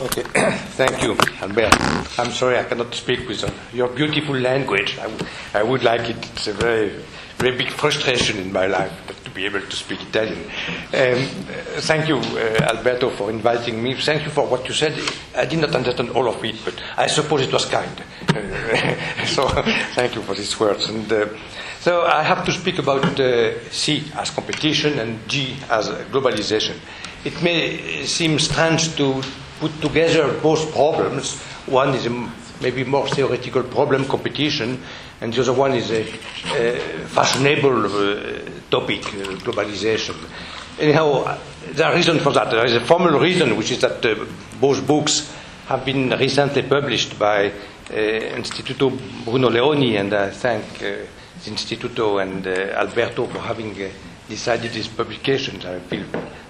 Okay, thank you, Albert. I'm sorry I cannot speak with uh, your beautiful language. I, w- I would like it. It's a very, very big frustration in my life to be able to speak Italian. Um, thank you, uh, Alberto, for inviting me. Thank you for what you said. I did not understand all of it, but I suppose it was kind. So thank you for these words. And uh, so I have to speak about uh, C as competition and G as globalization. It may seem strange to put together both problems. One is a maybe more theoretical problem, competition, and the other one is a, a fashionable uh, topic, uh, globalization. Anyhow, there are reasons for that. There is a formal reason, which is that uh, both books have been recently published by uh, Istituto Bruno Leoni, and I thank uh, the Istituto and uh, Alberto for having uh, decided this publication. I feel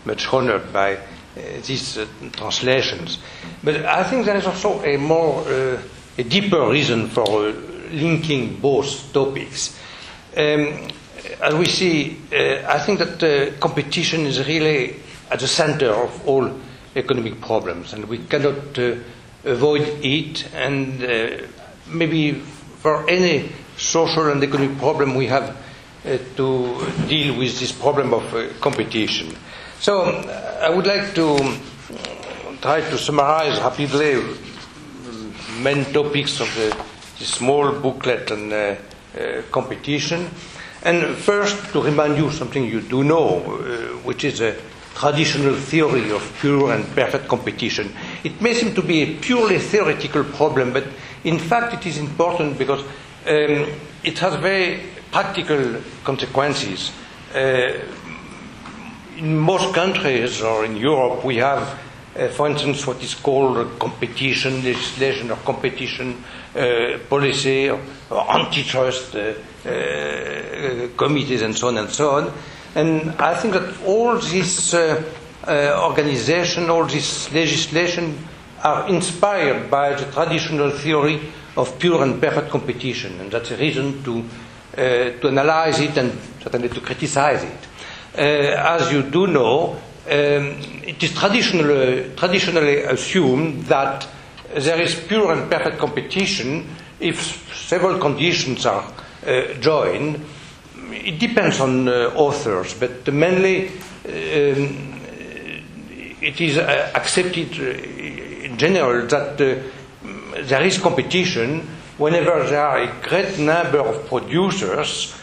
much honored by uh, these uh, translations. But I think there is also a more, uh, a deeper reason for uh, linking both topics. Um, as we see, uh, I think that uh, competition is really at the center of all economic problems, and we cannot uh, avoid it. And uh, maybe for any social and economic problem, we have uh, to deal with this problem of uh, competition. So um, I would like to um, try to summarize rapidly main topics of the, the small booklet on uh, uh, competition. And first, to remind you something you do know, uh, which is a traditional theory of pure and perfect competition. It may seem to be a purely theoretical problem, but in fact it is important because um, it has very practical consequences. In most countries or in Europe, we have, uh, for instance, what is called competition legislation or competition uh, policy or, or antitrust uh, uh, committees and so on and so on. And I think that all this uh, uh, organization, all this legislation are inspired by the traditional theory of pure and perfect competition. And that's a reason to, to analyze it and certainly to criticize it. Uh, as you do know, um, it is traditionally, traditionally assumed that there is pure and perfect competition if several conditions are uh, joined. It depends on uh, authors, but mainly um, it is uh, accepted uh, in general that uh, there is competition whenever there are a great number of producers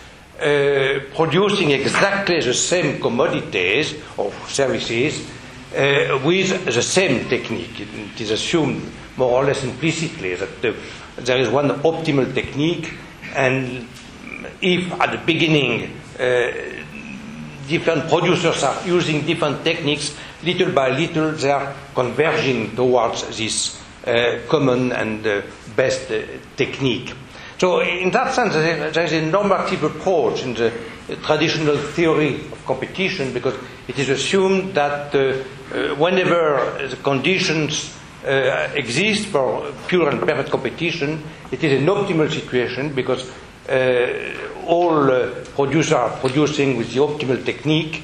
uh, producing exactly the same commodities or services uh, with the same technique. It is assumed more or less implicitly that the, there is one optimal technique, and if at the beginning uh, different producers are using different techniques, little by little they are converging towards this uh, common and uh, best technique. So, in that sense, there is a normative approach in the traditional theory of competition because it is assumed that uh, uh, whenever the conditions uh, exist for pure and perfect competition, it is an optimal situation because all producers are producing with the optimal technique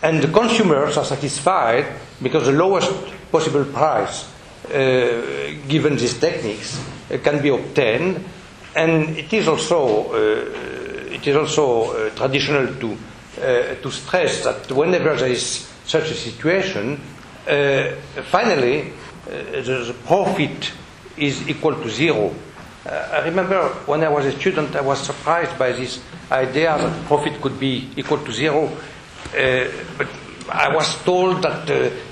and the consumers are satisfied because the lowest possible price given these techniques can be obtained and it is also uh, it is also uh, traditional to uh, to stress that whenever there is such a situation, finally the, profit is equal to zero. I remember when I was a student, I was surprised by this idea that profit could be equal to zero, but I was told that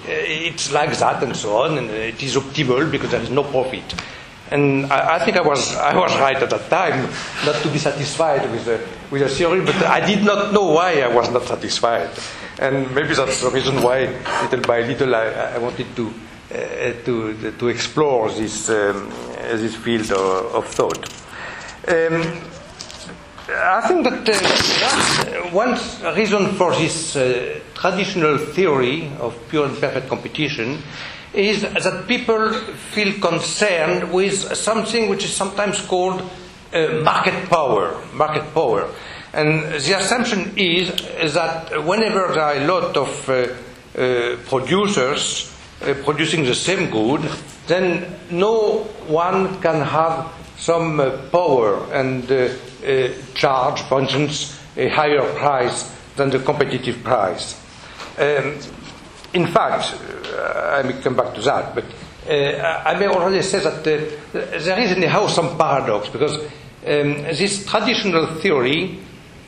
it's like that and so on, and it is optimal because there is no profit. And I, I, think I was, I was right at that time not to be satisfied with the, with the theory, but I did not know why I was not satisfied. And maybe that's the reason why, little by little, I, I wanted to, uh, to, to explore this, um, this field of, of thought. Um, I think that uh, one reason for this uh, traditional theory of pure and perfect competition is that people feel concerned with something which is sometimes called uh, market power. Market power. And the assumption is that whenever there are a lot of uh, uh, producers, uh, producing the same good, then no one can have some uh, power and uh, charge, for instance, a higher price than the competitive price. Um, in fact, uh, I may come back to that, but uh, I may already say that uh, there is anyhow some paradox because um, this traditional theory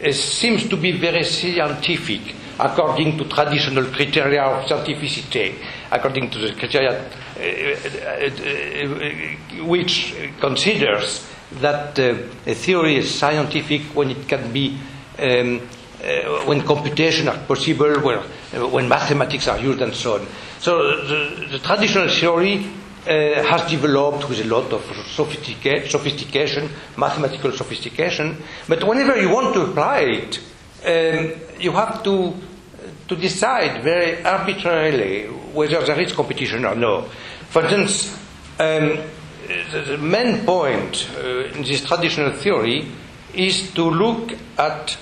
uh, seems to be very scientific according to traditional criteria of scientificity, according to the criteria uh, which considers that uh, a theory is scientific when it can be um, uh, when computation are possible, when, uh, when mathematics are used, and so on. So the, the traditional theory uh, has developed with a lot of sophistica- sophistication, mathematical sophistication. But whenever you want to apply it, um, you have to to decide very arbitrarily whether there is competition or no. For instance, um, the, the main point uh, in this traditional theory is to look at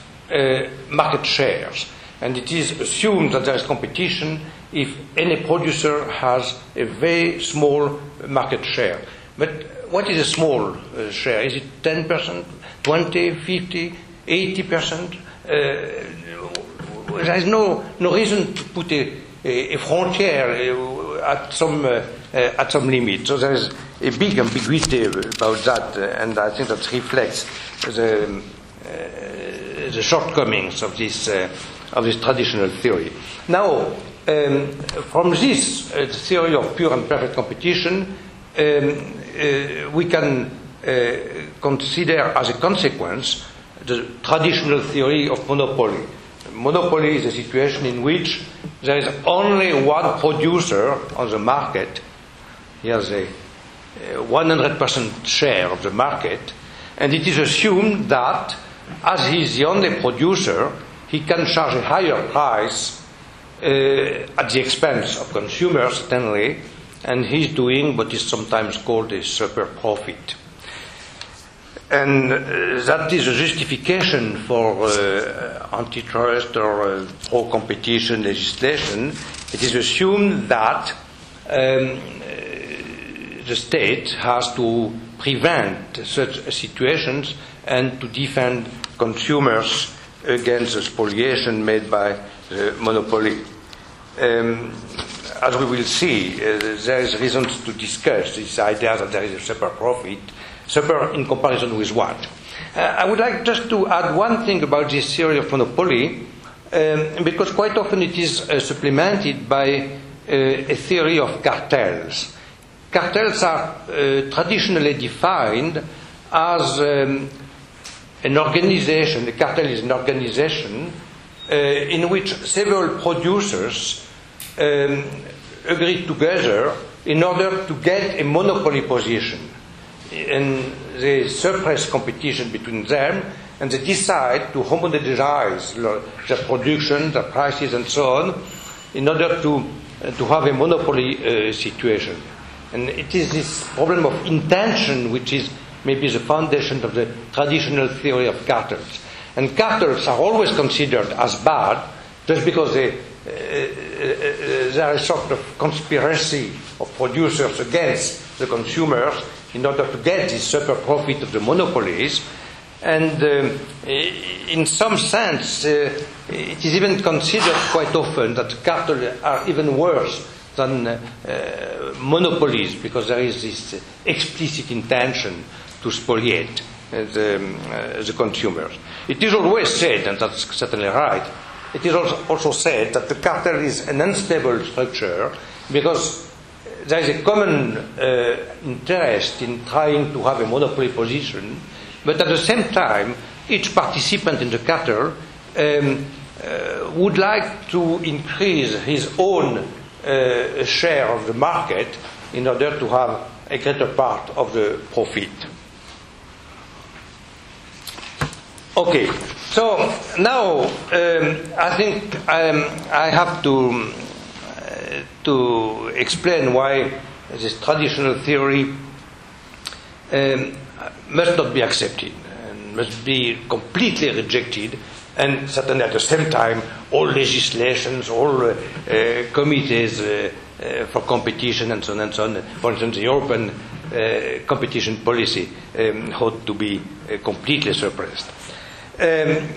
market shares. And it is assumed that there is competition if any producer has a very small market share. But what is a small uh, share? Is it 10%, 20, 50, 80%? there is no, no reason to put a, a, a frontier at some, uh, at some limit. So there is a big ambiguity about that, uh, and I think that reflects the, um, uh, the shortcomings of this, uh, of this traditional theory. Now, um, from this uh, theory of pure and perfect competition, um, uh, we can consider as a consequence the traditional theory of monopoly monopoly is a situation in which there is only one producer on the market. He has a 100% share of the market, and it is assumed that as he is the only producer, he can charge a higher price uh, at the expense of consumers, certainly, and he's doing what is sometimes called a super profit. And uh, that is a justification for uh, antitrust or uh, pro competition legislation. It is assumed that um, the state has to prevent such situations and to defend consumers against the spoliation made by the monopoly. Um, as we will see, uh, there is reasons to discuss this idea that there is a super profit Super in comparison with what? Uh, I would like just to add one thing about this theory of monopoly, um, because quite often it is uh, supplemented by uh, a theory of cartels. Cartels are uh, traditionally defined as um, an organization, a cartel is an organization uh, in which several producers um, agree together in order to get a monopoly position and they suppress competition between them and they decide to homogenize the production, the prices, and so on, in order to, uh, to have a monopoly uh, situation. And it is this problem of intention which is maybe the foundation of the traditional theory of cartels. And cartels are always considered as bad just because they, uh, uh, uh sort of conspiracy of producers against the consumers in order to get this super profit of the monopolies. And um, in some sense, uh, it is even considered quite often that cartels are even worse than uh, monopolies because there is this explicit intention to spoliate the, um, the, consumers. It is always said, and that's certainly right, it is also said that the cartel is an unstable structure because there is a common uh, interest in trying to have a monopoly position, but at the same time, each participant in the cartel um, uh, would like to increase his own uh, share of the market in order to have a greater part of the profit. Okay, so now um, I think um, I have to to explain why this traditional theory um, must not be accepted and must be completely rejected and certainly at the same time all legislations, all uh, uh, committees uh, uh, for competition and so on and so on. For instance, the European uh, competition policy um, ought to be uh, completely suppressed. Um,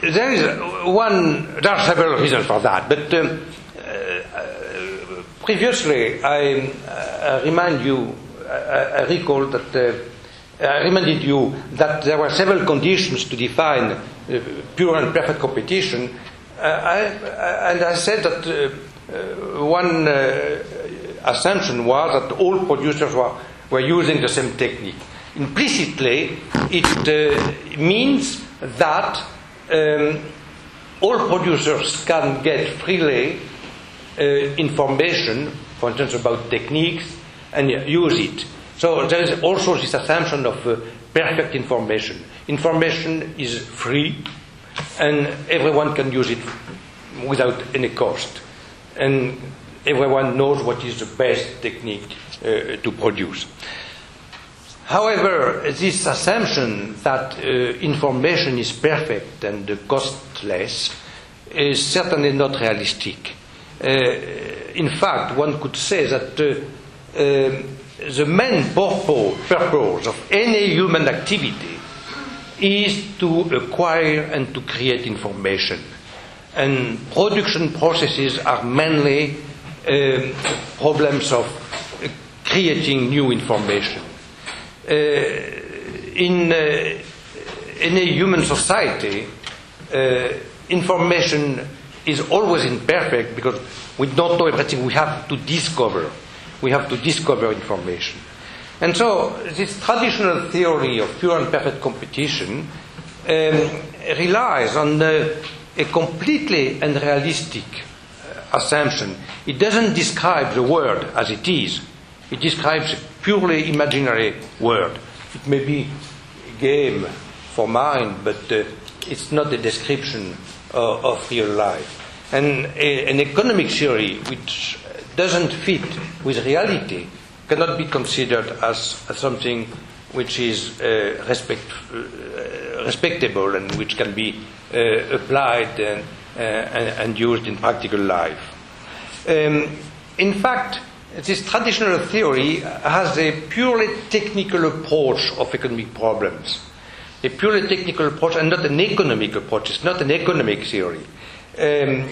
there is one, there are several reasons for that, but um, uh, previously I, I, remind you, I, I recall that uh, I reminded you that there were several conditions to define uh, pure and perfect competition, uh, I, and I said that uh, one assumption was that all producers were, were using the same technique. Implicitly, it means that um, all producers can get freely uh, information, for instance, about techniques, and use it. So there is also this assumption of uh, perfect information. Information is free, and everyone can use it without any cost. And everyone knows what is the best technique uh, to produce. However, this assumption that uh, information is perfect and uh, costless is certainly not realistic. Uh, in fact, one could say that uh, um, the main purpose of any human activity is to acquire and to create information. And production processes are mainly um, problems of creating new information. Uh, in uh, any human society, uh, information is always imperfect because we don't know everything. We have to discover. We have to discover information. And so, this traditional theory of pure and perfect competition um, relies on uh, a completely unrealistic uh, assumption. It doesn't describe the world as it is, it describes a purely imaginary world. It may be a game for mind, but uh, it's not a description uh, of real life. And a, an economic theory which doesn't fit with reality cannot be considered as, as something which is uh, respect, uh, respectable and which can be uh, applied and, uh, and, and, used in practical life. Um, in fact, this traditional theory has a purely technical approach of economic problems. A purely technical approach and not an economic approach. It's not an economic theory. Um,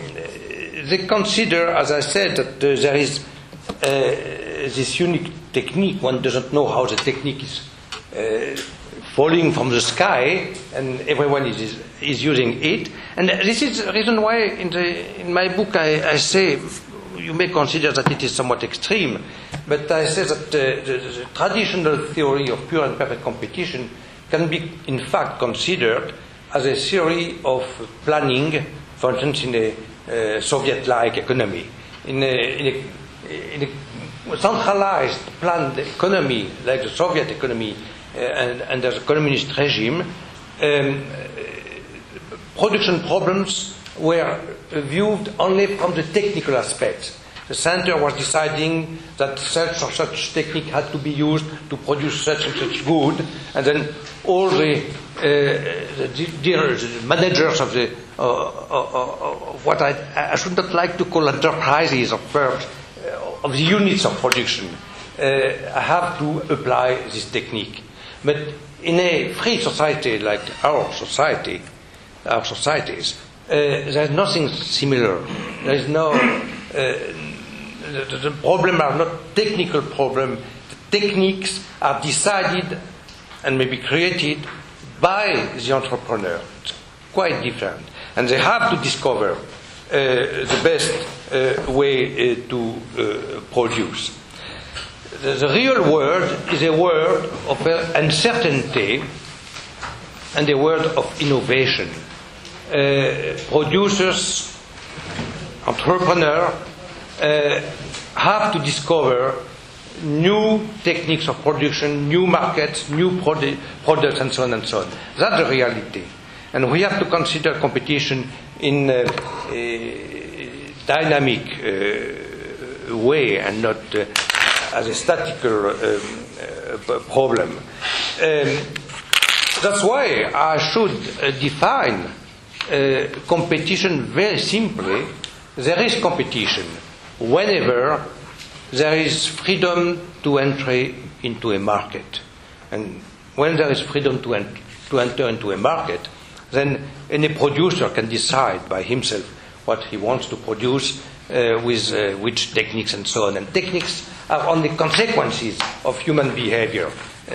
they consider, as I said, that uh, there is uh, this unique technique. One doesn't know how the technique is uh, falling from the sky, and everyone is, is, using it. And this is the reason why in, the, in my book I, I say you may consider that it is somewhat extreme, but I say that uh, the, the, traditional theory of pure and perfect competition can be, in fact, considered as a theory of planning, for instance, in a uh, Soviet like economy. In a, in, a, in a, centralized planned economy like the Soviet economy uh, and under the communist regime, um, production problems were viewed only from the technical aspects. The center was deciding that such or such technique had to be used to produce such and such good, and then all the, uh, the, the managers of the uh, uh, uh, what I, I, should not like to call enterprises of firms uh, of the units of production uh, have to apply this technique. But in a free society like our society, our societies, uh, there's nothing similar. There is no. Uh, the, the problem are not technical problem. The techniques are decided and maybe created by the entrepreneur. It's quite different. And they have to discover uh, the best uh, way uh, to uh, produce. The, the, real world is a world of uncertainty and a world of innovation. Uh, producers, entrepreneurs uh, have to discover new techniques of production, new markets, new produ- products, and so on and so on. That's the reality. And we have to consider competition in a, a dynamic uh, way and not uh, as a statical um, uh, problem. Um, that's why I should uh, define uh, competition very simply. There is competition. whenever there is freedom to entry into a market. And when there is freedom to, en- to enter into a market, then any producer can decide by himself what he wants to produce uh, with uh, which techniques and so on. And techniques are only consequences of human behavior. Uh,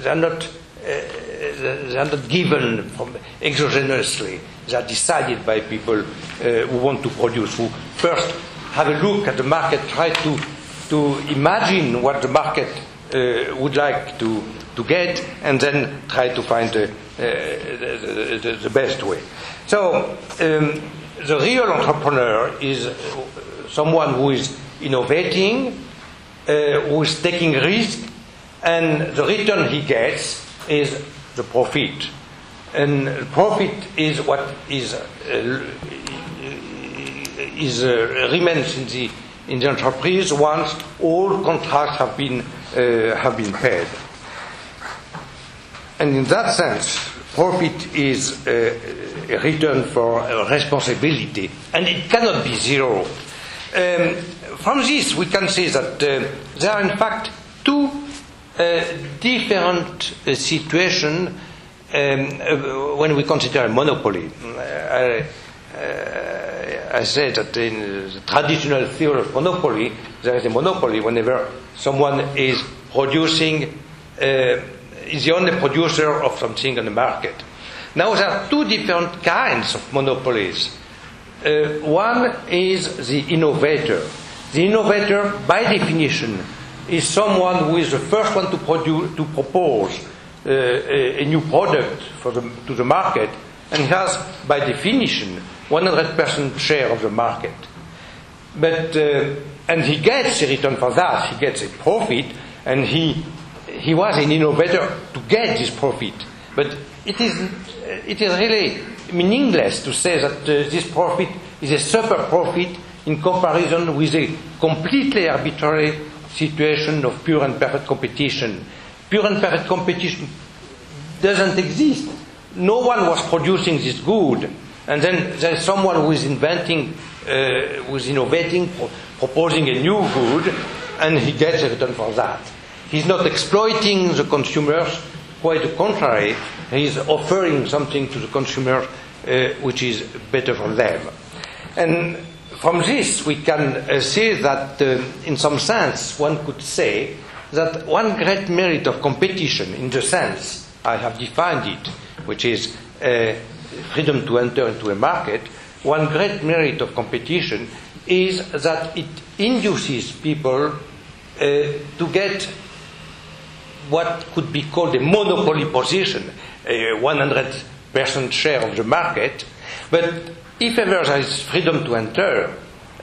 they are not uh, they are not given from exogenously. They are decided by people uh, who want to produce, who first have a look at the market, try to, to imagine what the market uh, would like to, to get, and then try to find the, uh, the, the, the, best way. So, um, the real entrepreneur is someone who is innovating, uh, who is taking risk, and the return he gets is the profit. And profit is what is, uh, is uh, remains in the, in the enterprise once all contracts have been, uh, have been paid. And in that sense, profit is uh, a return for responsibility, and it cannot be zero. Um, from this, we can see that uh, there are, in fact, uh, different uh, situations um, uh, when we consider a monopoly. I, I said that in the traditional theory of monopoly, there is a monopoly whenever someone is producing, is the only producer of something on the market. Now, there are two different kinds of monopolies. Uh, one is the innovator. The innovator, by definition, is someone who is the first one to, produce, to propose uh, a, a, new product the, to the market and has, by definition, 100% share of the market. But, uh, and he gets a return for that, he gets a profit, and he, he was an innovator to get this profit. But it is, it is really meaningless to say that uh, this profit is a super profit in comparison with a completely arbitrary situation of pure and perfect competition. Pure and perfect competition doesn't exist. No one was producing this good. And then there's someone who is inventing, uh, who is innovating, pro- proposing a new good, and he gets a return for that. He's not exploiting the consumers, quite the contrary. He's offering something to the consumer uh, which is better for them. And from this, we can uh, say that, uh, in some sense, one could say that one great merit of competition, in the sense I have defined it, which is uh, freedom to enter into a market, one great merit of competition is that it induces people uh, to get what could be called a monopoly position, a 100% share of the market. But if ever there is freedom to enter, uh,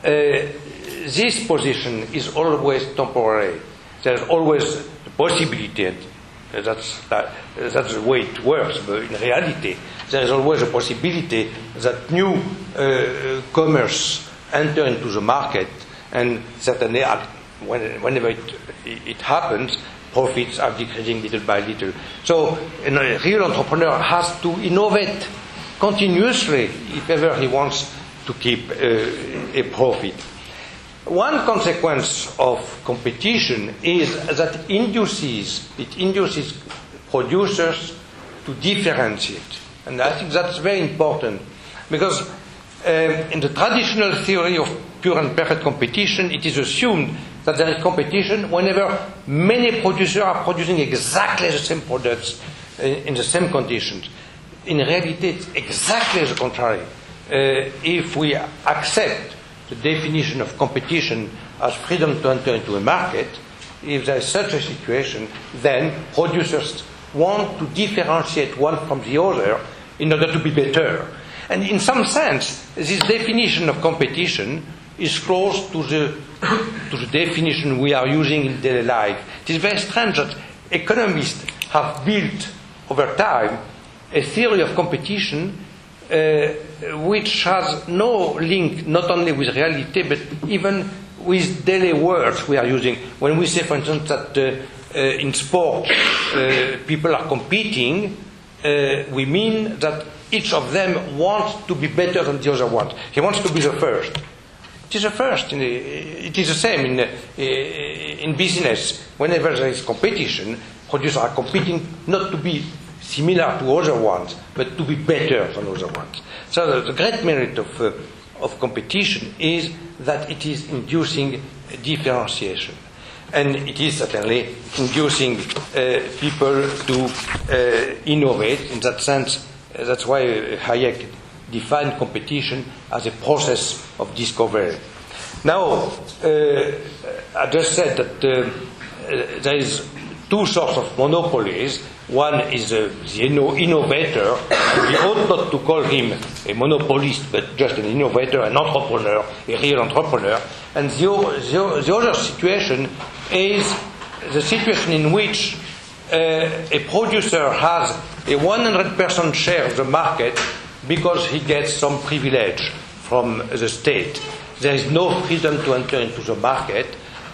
this position is always temporary. There's always the possibility, and that's, that, that's the way it works, but in reality, there is always a possibility that new uh, commerce enter into the market, and certainly when, whenever it, it happens, profits are decreasing little by little. So a real entrepreneur has to innovate continuously if ever he wants to keep uh, a profit. One consequence of competition is that induces, it induces producers to differentiate. And I think that's very important because um, in the traditional theory of pure and perfect competition, it is assumed that there is competition whenever many producers are producing exactly the same products in, in the same conditions. In reality, it's exactly the contrary. Uh, if we accept the definition of competition as freedom to enter into a market, if there is such a situation, then producers want to differentiate one from the other in order to be better. And in some sense, this definition of competition is close to the, to the definition we are using in daily life. It is very strange that economists have built over time a theory of competition uh, which has no link not only with reality but even with daily words we are using. When we say, for instance, that uh, uh, in sport uh, people are competing, uh, we mean that each of them wants to be better than the other one. He wants to be the first. It is a first. The, it is the same in, uh, in business. Whenever there is competition, producers are competing not to be similar to other ones, but to be better than other ones. So the, great merit of, uh, of competition is that it is inducing differentiation. And it is certainly inducing uh, people to uh, innovate. In that sense, uh, that's why Hayek defined competition as a process of discovery. Now, uh, I just said that uh, there is two sorts of monopolies. One is uh, the innovator. We ought not to call him a monopolist, but just an innovator, an entrepreneur, a real entrepreneur. And the, the, the other situation is the situation in which uh, a producer has a 100% share of the market because he gets some privilege from the state. There is no freedom to enter into the market,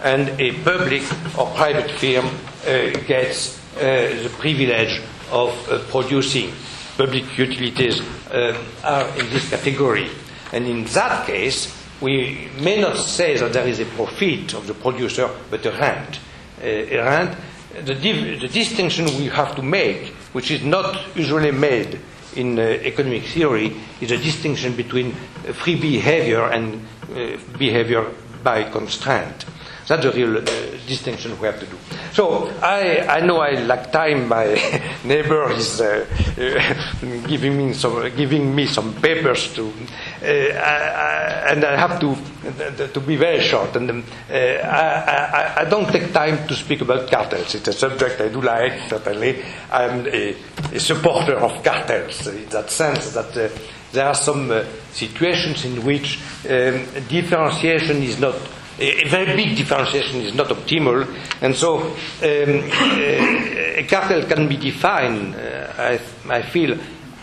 and a public or private firm gets uh, the privilege of uh, producing. Public utilities uh, are in this category. And in that case, we may not say that there is a profit of the producer, but a rent. Uh, a rent. The, div- the, distinction we have to make, which is not usually made in uh, economic theory, is a distinction between free behavior and uh, behavior by constraint. That's the real uh, distinction we have to do. So I, I know I lack time. My neighbor is uh, uh, giving me some giving me some papers to, uh, I, and I have to to be very short. And um, uh, I, I, don't take time to speak about cartels. It's a subject I do like. Certainly, I'm a, a supporter of cartels in that sense that. Uh, there are some situations in which um, differentiation is not a, very big differentiation is not optimal, and so um, uh, a cartel can be defined, uh, I, I, feel,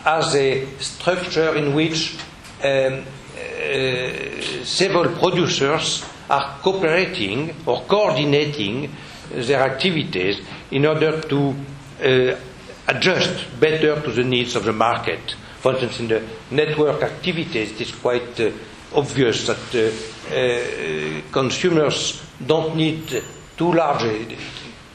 as a structure in which um, uh, several producers are cooperating or coordinating their activities in order to uh, adjust better to the needs of the market. For instance, in the network activities, it is quite uh, obvious that uh, uh, consumers don't need too large a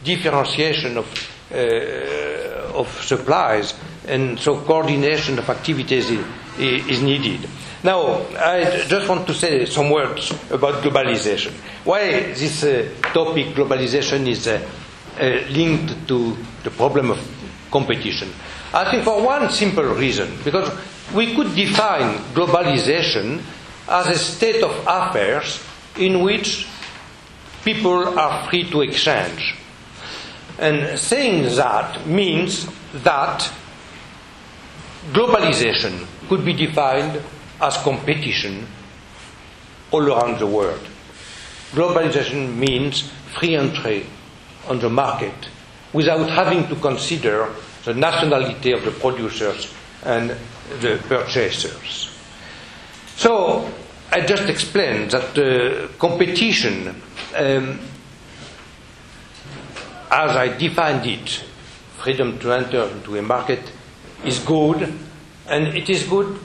differentiation of, uh, of supplies, and so coordination of activities is, is needed. Now, I just want to say some words about globalization. Why this uh, topic, globalization, is uh, uh, linked to the problem of competition? I think for one simple reason, because we could define globalization as a state of affairs in which people are free to exchange. And saying that means that globalization could be defined as competition all around the world. Globalization means free entry on the market without having to consider the nationality of the producers and the purchasers. So I just explained that uh, competition, um, as I defined it, freedom to enter into a market, is good, and it is good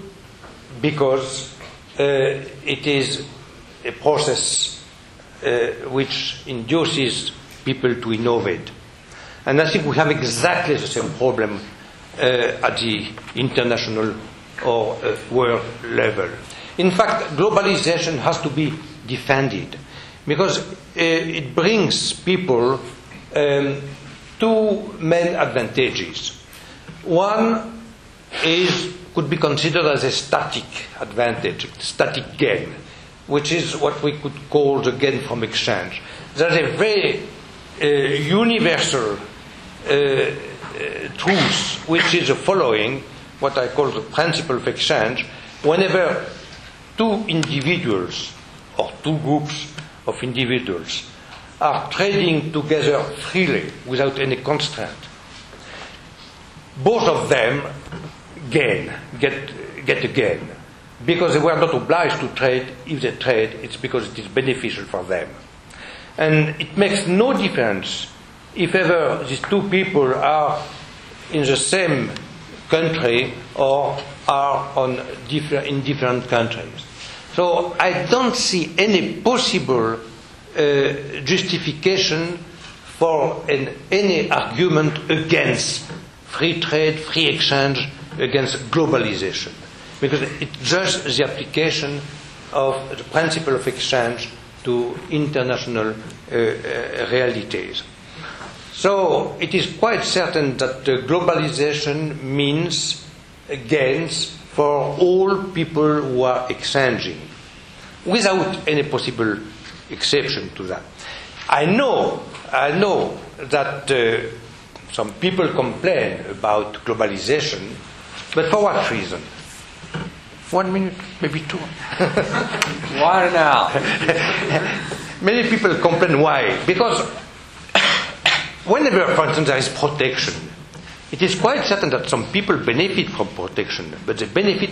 because uh, it is a process uh, which induces people to innovate. And I think we have exactly the same problem uh, at the international or uh, world level. In fact, globalization has to be defended because uh, it brings people um, two main advantages. One is could be considered as a static advantage, static gain, which is what we could call the gain from exchange. There's a very uh, universal uh, truth, which is the following, what I call the principle of exchange. Whenever two individuals or two groups of individuals are trading together freely without any constraint, both of them gain, get, get a gain. Because they were not obliged to trade. If they trade, it's because it is beneficial for them. And it makes no difference if ever these two people are in the same country or are on different, in different countries. So I don't see any possible uh, justification for an, any argument against free trade, free exchange, against globalization. Because it's just the application of the principle of exchange to international uh, uh, realities. So it is quite certain that uh, globalization means gains for all people who are exchanging, without any possible exception to that. I know, I know that uh, some people complain about globalization, but for what reason? One minute, maybe two. Why now? Many people complain why? Because whenever, for instance, there is protection, it is quite certain that some people benefit from protection, but they benefit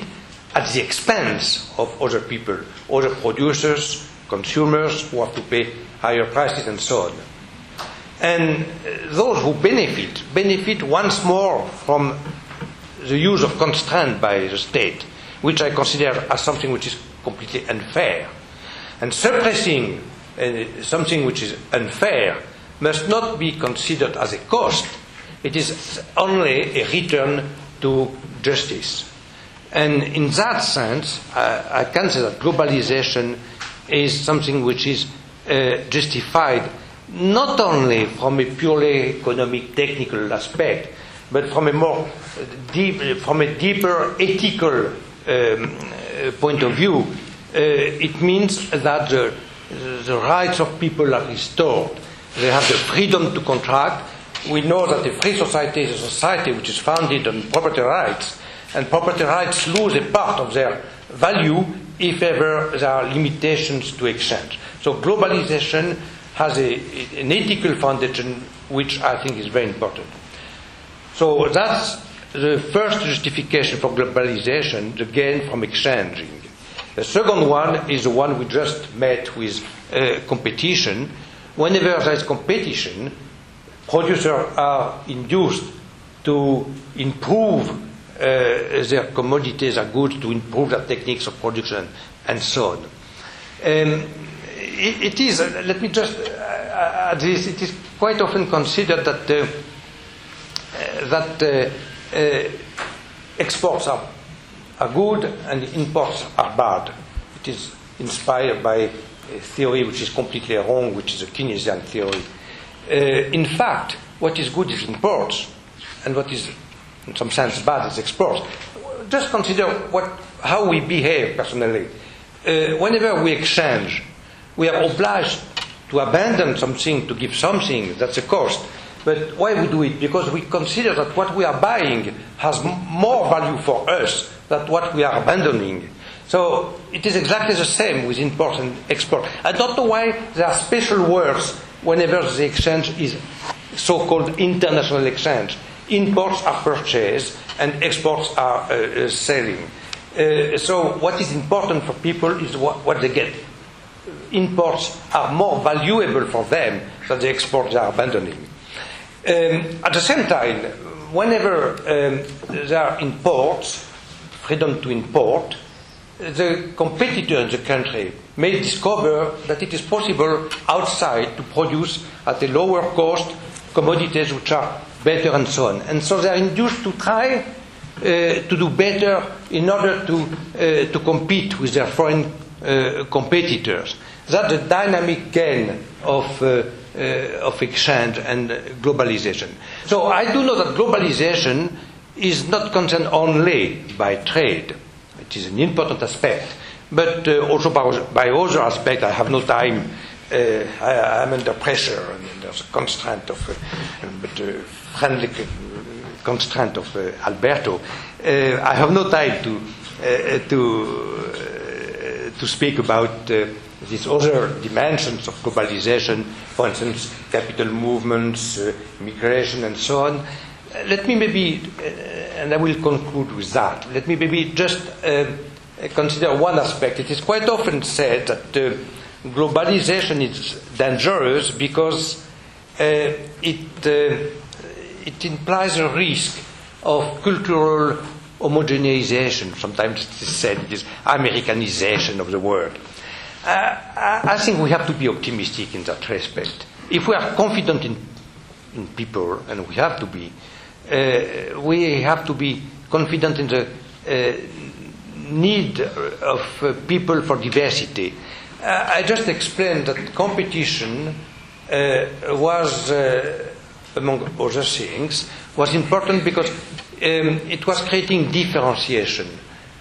at the expense of other people, other producers, consumers who have to pay higher prices and so on. And those who benefit, benefit once more from the use of constraint by the state, which I consider as something which is completely unfair. And suppressing uh, something which is unfair must not be considered as a cost. It is only a return to justice. And in that sense, I, I can say that globalization is something which is uh, justified not only from a purely economic, technical aspect, but from a more deep, from a deeper ethical um, point of view. Uh, it means that the, the rights of people are restored. They have the freedom to contract. We know that a free society is a society which is founded on property rights, and property rights lose a part of their value if ever there are limitations to exchange. So globalization has a, an ethical foundation which I think is very important. So that's the first justification for globalization, the gain from exchanging. The second one is the one we just met with uh, competition. Whenever there is competition, producers are induced to improve uh, their commodities, their goods, to improve their techniques of production, and so on. Um, it, it is, uh, let me just add this, it is quite often considered that, uh, that uh, uh, exports are, are good and imports are bad. It is inspired by theory which is completely wrong, which is a Keynesian theory. Uh, in fact, what is good is imports, and what is, in some sense, bad is exports. Just consider what, how we behave personally. Uh, whenever we exchange, we are obliged to abandon something to give something. That's a cost. But why we do it? Because we consider that what we are buying has more value for us than what we are abandoning. So it is exactly the same with import and export. I don't know why there are special words whenever the exchange is so-called international exchange. Imports are purchased and exports are uh, uh, selling. Uh, so what is important for people is what, what they get. Imports are more valuable for them than the exports are abandoning. Um, at the same time, whenever um, there are imports, freedom to import, the competitor in the country may discover that it is possible outside to produce at a lower cost commodities which are better and so on. And so they are induced to try uh, to do better in order to, uh, to compete with their foreign uh, competitors. That's the dynamic gain of, uh, uh, of exchange and globalization. So I do know that globalization is not concerned only by trade. It is an important aspect, but uh, also by, by other aspects. I have no time. Uh, I, am under pressure, and there's a constraint of, uh, but uh, friendly constraint of uh, Alberto. Uh, I have no time to to to speak about these other dimensions of globalization, for instance, capital movements, migration, and so on let me maybe, and I will conclude with that, let me maybe just uh, consider one aspect. It is quite often said that uh, globalization is dangerous because it, it implies a risk of cultural homogenization. Sometimes it is said it is Americanization of the world. Uh, I think we have to be optimistic in that respect. If we are confident in, in people, and we have to be, uh, we have to be confident in the uh, need of uh, people for diversity. Uh, I just explained that competition uh, was, uh, among other things, was important because um, it was creating differentiation.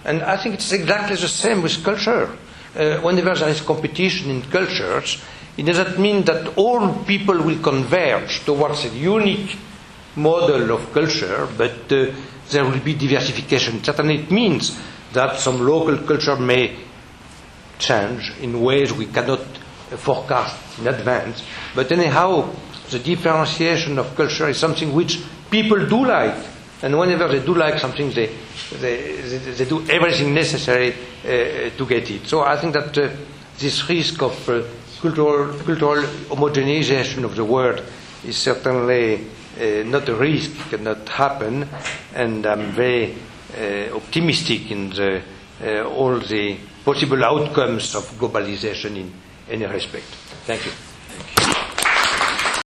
And I think it's exactly the same with culture. Whenever there is competition in cultures, it doesn't mean that all people will converge towards a unique model of culture, but uh, there will be diversification. Certainly, it means that some local culture may change in ways we cannot forecast in advance. But anyhow, the differentiation of culture is something which people do like. And whenever they do like something, they, they, they, they do everything necessary uh, to get it. So I think that uh, this risk of uh, cultural, cultural homogenization of the world is certainly uh, not a risk, cannot happen. And I'm very uh, optimistic in the, uh, all the possible outcomes of globalization in any respect. Thank you.